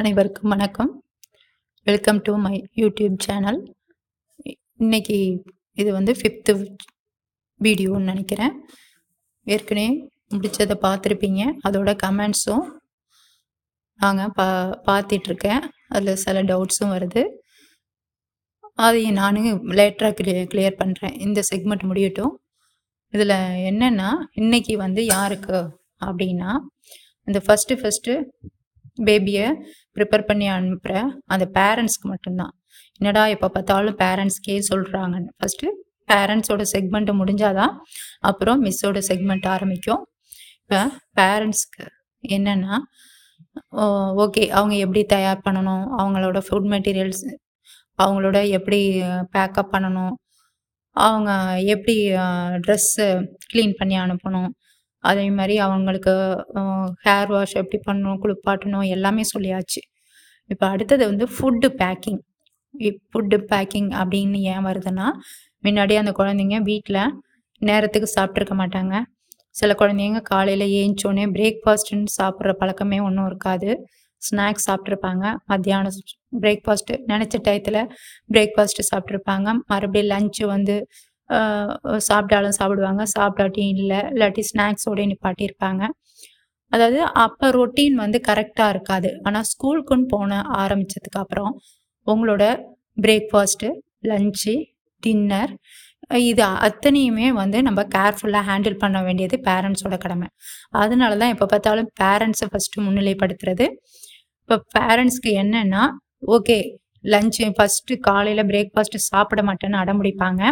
அனைவருக்கும் வணக்கம். Welcome to my YouTube channel இன்னைக்கு இது வந்து ஃபிஃப்த்து வீடியோன்னு நினைக்கிறேன். ஏற்கனவே முடிச்சதை பார்த்துருப்பீங்க. அதோட கமெண்ட்ஸும் நாங்கள் பா பார்த்துட்ருக்கேன் அதில் சில டவுட்ஸும் வருது. அதையும் நானும் லேட்டராக கிளியர் கிளியர் பண்ணுறேன் இந்த செக்மெண்ட் முடியட்டும். இதில் என்னென்னா இன்னைக்கு வந்து யாருக்கு அப்படின்னா இந்த ஃபஸ்ட்டு ஃபஸ்ட்டு பேபியை ப்ரிப்பேர் பண்ணி அனுப்புகிற அந்த பேரண்ட்ஸ்க்கு மட்டும்தான். என்னடா எப்போ பார்த்தாலும் பேரண்ட்ஸ்க்கே சொல்கிறாங்கன்னு ஃபஸ்ட்டு பேரண்ட்ஸோட செக்மெண்ட்டு முடிஞ்சாதான் அப்புறம் மிஸ்ஸோட செக்மெண்ட் ஆரம்பிக்கும். இப்போ பேரண்ட்ஸ்க்கு என்னென்னா ஓகே அவங்க எப்படி தயார் பண்ணணும்? அவங்களோட ஃபுட் மெட்டீரியல்ஸ் அவங்களோட எப்படி பேக்கப் பண்ணணும்? அவங்க எப்படி ட்ரெஸ்ஸு க்ளீன் பண்ணி அனுப்பணும்? அதே மாதிரி அவங்களுக்கு ஹேர் வாஷ் எப்படி பண்ணணும் குளிப்பாட்டணும் எல்லாமே சொல்லியாச்சு. இப்போ அடுத்தது வந்து ஃபுட்டு பேக்கிங் ஃபுட்டு பேக்கிங் அப்படின்னு ஏன் வருதுன்னா முன்னாடி அந்த குழந்தைங்க வீட்டில் நேரத்துக்கு சாப்பிட்ருக்க மாட்டாங்க. சில குழந்தைங்க காலையில் ஏஞ்சோடனே பிரேக்ஃபாஸ்ட்டுன்னு சாப்பிட்ற பழக்கமே ஒன்றும் இருக்காது. ஸ்நாக்ஸ் சாப்பிட்ருப்பாங்க மத்தியானம் பிரேக்ஃபாஸ்ட்டு நினச்ச டயத்தில் பிரேக்ஃபாஸ்ட்டு சாப்பிட்ருப்பாங்க மறுபடியும் லஞ்சு வந்து சாப்பிட்டாலும் சாப்பிடுவாங்க சாப்பிட்டாட்டியும் இல்லை. இல்லாட்டி ஸ்நாக்ஸோடய நிப்பாட்டியிருப்பாங்க. அதாவது அப்போ ரொட்டீன் வந்து கரெக்டாக இருக்காது. ஆனால் ஸ்கூலுக்குன்னு போன ஆரம்பித்ததுக்கு அப்புறம் உங்களோட பிரேக்ஃபாஸ்ட்டு லஞ்சு டின்னர் இது அத்தனையுமே வந்து நம்ம கேர்ஃபுல்லாக ஹேண்டில் பண்ண வேண்டியது பேரண்ட்ஸோட கடமை. அதனால தான் எப்போ பார்த்தாலும் பேரண்ட்ஸை ஃபஸ்ட்டு முன்னிலைப்படுத்துறது. இப்போ பேரண்ட்ஸ்க்கு என்னென்னா ஓகே லஞ்சு ஃபஸ்ட்டு காலையில் பிரேக்ஃபாஸ்ட்டு சாப்பிட மாட்டேன்னு அடம்பிடிப்பாங்க.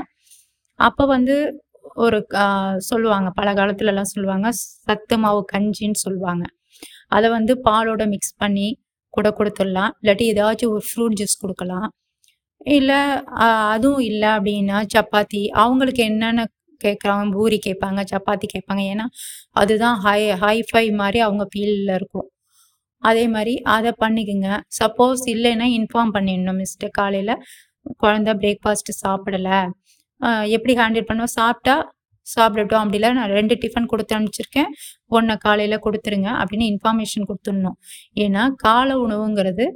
அப்போ வந்து ஒரு சொல்லுவாங்க. பல காலத்துலலாம் சொல்லுவாங்க. சத்து மாவு கஞ்சின்னு சொல்லுவாங்க. அதை வந்து பாலோட மிக்ஸ் பண்ணி கூட கொடுத்துடலாம். இல்லாட்டி ஏதாச்சும் ஒரு ஃப்ரூட் ஜூஸ் கொடுக்கலாம். இல்லை அதுவும் இல்லை அப்படின்னா சப்பாத்தி. அவங்களுக்கு என்னென்ன கேட்குறாங்க பூரி கேட்பாங்க சப்பாத்தி கேட்பாங்க. ஏன்னா அதுதான் ஹை ஹைஃபை மாதிரி அவங்க ஃபீல்டில் இருக்கும். அதே மாதிரி அதை பண்ணிக்கோங்க. சப்போஸ் இல்லைன்னா இன்ஃபார்ம் பண்ணிடணும் மிஸ்டர் காலையில் குழந்த பிரேக்ஃபாஸ்ட்டு சாப்பிடலை. எப்படி ஹேண்டில் பண்ணுவோம் சாப்பிட்டா சாப்பிடட்டும் அப்படி இல்லை நான் ரெண்டு டிஃபன் கொடுத்து அனுப்பிச்சிருக்கேன். ஒன்றை காலையில் கொடுத்துருங்க அப்படின்னு இன்ஃபார்மேஷன் கொடுத்துடணும். ஏன்னா காலை உணவுங்கிறது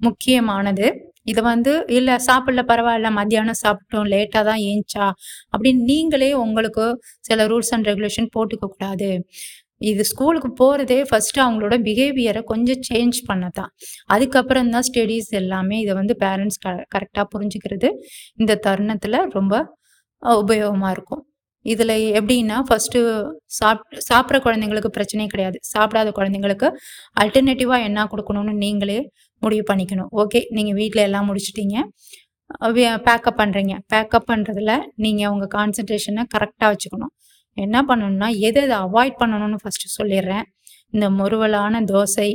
முக்கியமானது. இதை வந்து இல்லை சாப்பிடல பரவாயில்ல மத்தியானம் சாப்பிட்டோம் லேட்டாக தான் ஏஞ்சா? அப்படின்னு நீங்களே உங்களுக்கு சில ரூல்ஸ் அண்ட் ரெகுலேஷன் போட்டுக்க கூடாது இது ஸ்கூலுக்கு போகிறதே ஃபஸ்ட்டு அவங்களோட பிஹேவியரை கொஞ்சம் சேஞ்ச் பண்ண தான் அதுக்கப்புறம் தான் ஸ்டடீஸ் எல்லாமே இதை வந்து பேரண்ட்ஸ் க கரெக்டாக புரிஞ்சுக்கிறது. இந்த தருணத்தில் ரொம்ப உபயோகமாக இருக்கும். இதில் எப்படின்னா ஃபஸ்ட்டு சாப் சாப்பிட்ற குழந்தைங்களுக்கு பிரச்சனையே கிடையாது. சாப்பிடாத குழந்தைங்களுக்கு அல்டர்னேட்டிவாக என்ன கொடுக்கணும்னு நீங்களே முடிவு பண்ணிக்கணும். ஓகே நீங்கள் வீட்டில் எல்லாம் முடிச்சிட்டீங்க. பேக்கப் பண்ணுறீங்க பேக்கப் பண்ணுறதுல நீங்கள் உங்கள் கான்சன்ட்ரேஷனை கரெக்டாக வச்சுக்கணும். என்ன பண்ணணும்னா எதை எதை அவாய்ட் பண்ணணும்னு ஃபஸ்ட்டு சொல்லிடுறேன். இந்த முறுவலான தோசை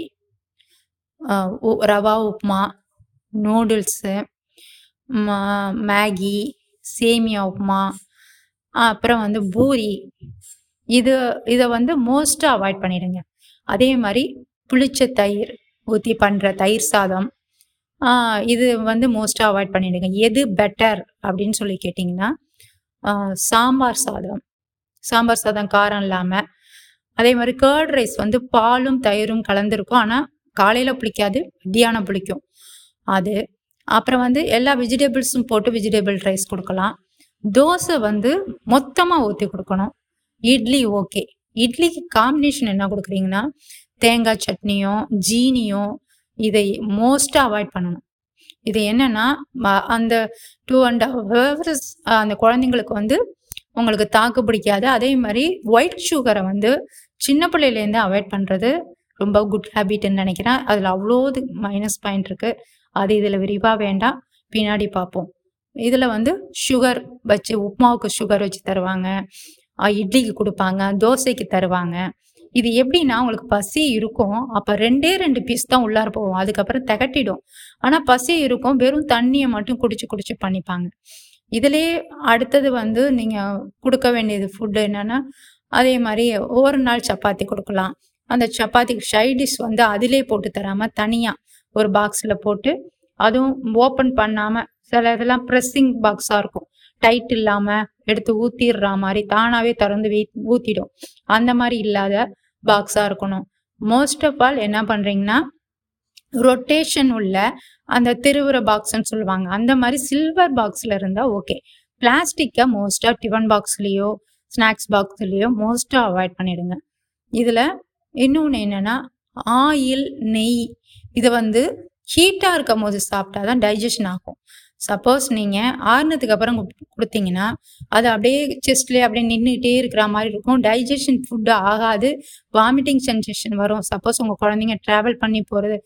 ரவா உப்மா நூடுல்ஸு மேகி சேமியா உப்மா அப்புறம் வந்து பூரி. இது இதை வந்து மோஸ்ட்டாக அவாய்ட் பண்ணிடுங்க. அதே மாதிரி புளிச்ச தயிர் ஊற்றி பண்ணுற தயிர் சாதம் இது வந்து மோஸ்ட்டாக அவாய்ட் பண்ணிடுங்க. எது பெட்டர் அப்படின்னு சொல்லி கேட்டிங்கன்னா சாம்பார் சாதம். சாம்பார் சாதம் காரம் இல்லாமல் அதே மாதிரி கேர்ட் ரைஸ் வந்து பாலும் தயிரும் கலந்துருக்கும். ஆனால் காலையில் பிடிக்காது மத்தியானம் பிடிக்கும் அது. அப்புறம் வந்து எல்லா வெஜிடபிள்ஸும் போட்டு வெஜிடபிள் ரைஸ் கொடுக்கலாம். தோசை வந்து மொத்தமாக ஊற்றி கொடுக்கணும். இட்லி ஓகே. இட்லிக்கு காம்பினேஷன் என்ன கொடுக்குறீங்கன்னா தேங்காய் சட்னியும் ஜீனியும் இதை மோஸ்ட்டாக அவாய்ட் பண்ணணும். இது என்னன்னா அந்த டூ அண்ட் ஹவர்ஸ் அந்த குழந்தைங்களுக்கு வந்து உங்களுக்கு தாக்கு பிடிக்காது. அதே மாதிரி ஒயிட் சுகரை வந்து சின்ன பிள்ளையிலேருந்து அவாய்ட் பண்ணுறது ரொம்ப குட் ஹேபிட்னு நினைக்கிறேன். அதில் அவ்வளோது மைனஸ் பாயிண்ட் இருக்குது அது இதில் விரிவாக வேண்டாம். பின்னாடி பார்ப்போம். இதில் வந்து சுகர் வச்சு உப்மாவுக்கு சுகர் வச்சு தருவாங்க. இட்லிக்கு கொடுப்பாங்க தோசைக்கு தருவாங்க. இது எப்படின்னா உங்களுக்கு பசி இருக்கும். அப்போ ரெண்டே ரெண்டு பீஸ் தான் உள்ளார போவோம் அதுக்கப்புறம் திகட்டிடும். ஆனால் பசி இருக்கும். வெறும் தண்ணியை மட்டும் குடிச்சு குடிச்சு பண்ணிப்பாங்க. இதிலே அடுத்தது வந்து நீங்கள் கொடுக்க வேண்டியது ஃபுட்டு என்னென்னா அதே மாதிரி ஒவ்வொரு நாள் சப்பாத்தி கொடுக்கலாம். அந்த சப்பாத்திக்கு டிஷ் வந்து அதிலே போட்டு தராமல் தனியாக ஒரு பாக்ஸில் போட்டு அதுவும் ஓப்பன் பண்ணாமல் சில இதெல்லாம் ப்ரெஸ்ஸிங் பாக்ஸாக இருக்கும். டைட் இல்லாமல் எடுத்து ஊற்றிடுற மாதிரி தானாகவே திறந்து வீ ஊற்றிடும் அந்த மாதிரி இல்லாத பாக்ஸாக இருக்கணும். மோஸ்ட் ஆஃப் ஆல் என்ன பண்ணுறீங்கன்னா ரொட்டேஷன் உள்ள அந்த திருவுற பாக்ஸ்ன்னு சொல்லுவாங்க. அந்த மாதிரி சில்வர் பாக்ஸில் இருந்தால் ஓகே பிளாஸ்டிக்கை மோஸ்ட்டாக டிஃபன் பாக்ஸ்லேயோ ஸ்நாக்ஸ் பாக்ஸ்லேயோ மோஸ்ட்டாக அவாய்ட் பண்ணிடுங்க. இதில் இன்னொன்று என்னென்னா ஆயில் நெய் இதை வந்து ஹீட்டாக இருக்கும் போது சாப்பிட்டா தான் டைஜஷன் ஆகும். சப்போஸ் நீங்கள் ஆறுனதுக்கு அப்புறம் கொடுத்தீங்கன்னா அது அப்படியே செஸ்ட்லேயே அப்படியே நின்றுக்கிட்டே இருக்கிற மாதிரி இருக்கும். டைஜஷன் ஃபுட்டு ஆகாது. வாமிட்டிங் சென்சேஷன் வரும். சப்போஸ் உங்கள் குழந்தைங்க ட்ராவல் பண்ணி போகிறது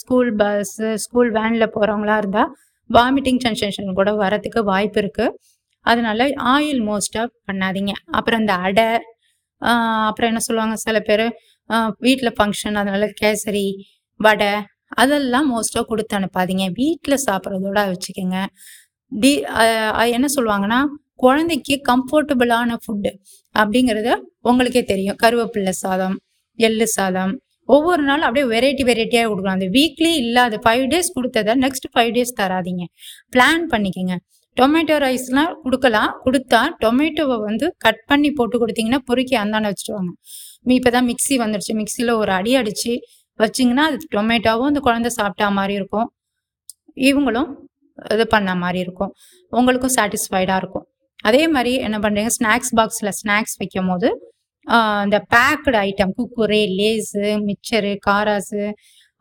ஸ்கூல் பஸ்ஸு ஸ்கூல் வேனில் போகிறவங்களா இருந்தால் வாமிட்டிங் சென்சேஷன் கூட வரத்துக்கு வாய்ப்பு இருக்குது அதனால ஆயில் மோஸ்ட்டாக பண்ணாதீங்க. அப்புறம் இந்த அடை அப்புறம் என்ன சொல்லுவாங்க சில பேர்? வீட்டில் ஃபங்க்ஷன் அதனால கேசரி வடை அதெல்லாம் மோஸ்ட்டாக கொடுத்து அனுப்பாதீங்க. வீட்டில் சாப்பிட்றதோட வச்சுக்கோங்க. டி என்ன சொல்லுவாங்கன்னா குழந்தைக்கு கம்ஃபர்டபுளான ஃபுட்டு அப்படிங்கிறத உங்களுக்கே தெரியும். கருவேப்பிள்ளை சாதம் எள்ளு சாதம் ஒவ்வொரு நாளும் அப்படியே வெரைட்டி வெரைட்டியாக கொடுக்கலாம். அந்த வீக்லி இல்லாத ஃபைவ் டேஸ் கொடுத்ததை நெக்ஸ்ட் ஃபைவ் டேஸ் தராதீங்க. பிளான் பண்ணிக்கோங்க. டொமேட்டோ ரைஸ்லாம் கொடுக்கலாம். கொடுத்தா டொமேட்டோவை வந்து கட் பண்ணி போட்டு கொடுத்தீங்கன்னா பொறுக்கி அந்தாண்ட வச்சுருவாங்க. மீ இப்போ தான் மிக்ஸி வந்துடுச்சு மிக்ஸியில் ஒரு அடி அடித்து வச்சிங்கன்னா அது டொமேட்டோவும் அந்த குழந்தை சாப்பிட்டா மாதிரி இருக்கும். இவங்களும் இது பண்ண மாதிரி இருக்கும். உங்களுக்கும் சாட்டிஸ்ஃபைடாக இருக்கும். அதே மாதிரி என்ன பண்ணுறீங்க ஸ்நாக்ஸ் பாக்ஸில் ஸ்நாக்ஸ் வைக்கும் போது இந்த packed item Kurkure Lay's mixture காராசு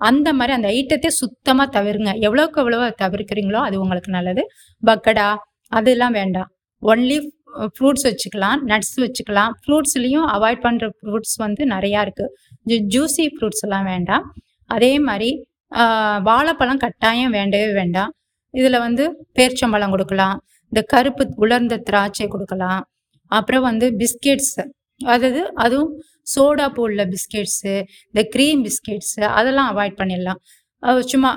அந்த மாதிரி அந்த ஐட்டத்தை சுத்தமாக தவிருங்க. எவ்வளோக்கு எவ்வளோ தவிர்க்கிறீங்களோ அது உங்களுக்கு நல்லது. பக்கடா அதெல்லாம் வேண்டாம். ஒன்லி ஃப்ரூட்ஸ் வச்சுக்கலாம் நட்ஸ் வச்சுக்கலாம். ஃப்ரூட்ஸ்லேயும் அவாய்ட் பண்ணுற ஃப்ரூட்ஸ் வந்து நிறையா இருக்குது ஜூஸி ஃப்ரூட்ஸ் எல்லாம் வேண்டாம். அதே மாதிரி வாழைப்பழம் கட்டாயம் வேண்டவே வேண்டாம். இதில் வந்து பேர்ச்சம்பழம் கொடுக்கலாம். இந்த கருப்பு உலர்ந்த திராட்சை கொடுக்கலாம். அப்புறம் வந்து பிஸ்கெட்ஸ் அதாவது அதுவும் சோடா உள்ள பிஸ்கெட்ஸு இந்த க்ரீம் பிஸ்கெட்ஸு அதெல்லாம் அவாய்ட் பண்ணிடலாம். சும்மா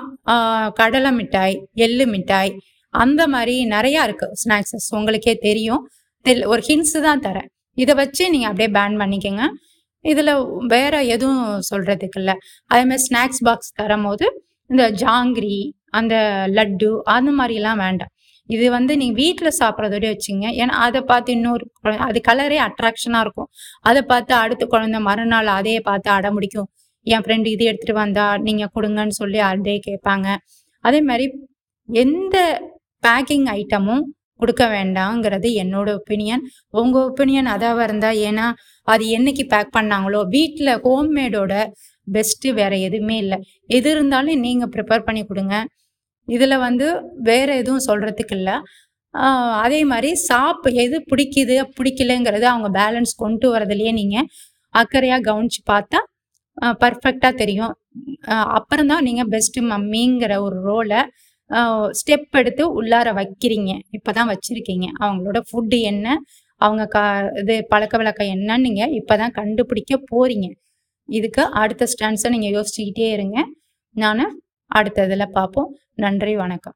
கடலை மிட்டாய் எள்ளு மிட்டாய் அந்த மாதிரி நிறையா இருக்குது ஸ்நாக்ஸஸ் உங்களுக்கே தெரியும். தெரியல ஒரு ஹின்ஸு தான் தரேன். இதை வச்சு நீங்கள் அப்படியே பேன் பண்ணிக்கோங்க. இதில் வேற எதுவும் சொல்கிறதுக்கு இல்லை. அதேமாதிரி ஸ்நாக்ஸ் பாக்ஸ் தரும்போது இந்த ஜாங்கிரி அந்த லட்டு அந்த மாதிரிலாம் வேண்டாம். இது வந்து நீங்கள் வீட்டில் சாப்பிட்றதோடய வச்சுங்க. ஏன்னா அதை பார்த்து இன்னொரு அது கலரே அட்ராக்ஷனாக இருக்கும். அதை பார்த்து அடுத்த குழந்தை மறுநாள் அதையே பார்த்து அடம் முடிக்கும். என் ஃப்ரெண்டு இது எடுத்துகிட்டு வந்தா நீங்கள் கொடுங்கன்னு சொல்லி அதே கேட்பாங்க. அதே மாதிரி எந்த பேக்கிங் ஐட்டமும் கொடுக்க வேண்டாங்கிறது என்னோட ஒப்பீனியன் உங்கள் ஒப்பீனியன் அதாக இருந்தால் ஏன்னா அது என்னைக்கு பேக் பண்ணாங்களோ வீட்டில் ஹோம்மேடோட பெஸ்ட்டு வேற எதுவுமே இல்லை. எது இருந்தாலும் நீங்கள் ப்ரிப்பேர் பண்ணி கொடுங்க. இதில் வந்து வேறு எதுவும் சொல்கிறதுக்கு இல்லை. அதே மாதிரி சாப் எது பிடிக்குது பிடிக்கலங்கிறது அவங்க பேலன்ஸ் கொண்டு வரதுலையே நீங்கள் அக்கறையாக கவனிச்சு பார்த்தா பர்ஃபெக்டாக தெரியும். அப்புறம் தான் நீங்கள் பெஸ்ட்டு மம்மிங்கிற ஒரு ரோலை ஸ்டெப் எடுத்து உள்ளார வைக்கிறீங்க. இப்போ தான் வச்சுருக்கீங்க. அவங்களோட ஃபுட்டு என்ன அவங்க கா இது பழக்க வழக்கம் என்னன்னு நீங்கள் இப்போ தான் கண்டுபிடிக்க போகிறீங்க இதுக்கு அடுத்த ஸ்டான்ஸை நீங்கள் யோசிச்சுக்கிட்டே இருங்க. நான் அடுத்ததில் பார்ப்போம். நன்றி வணக்கம்.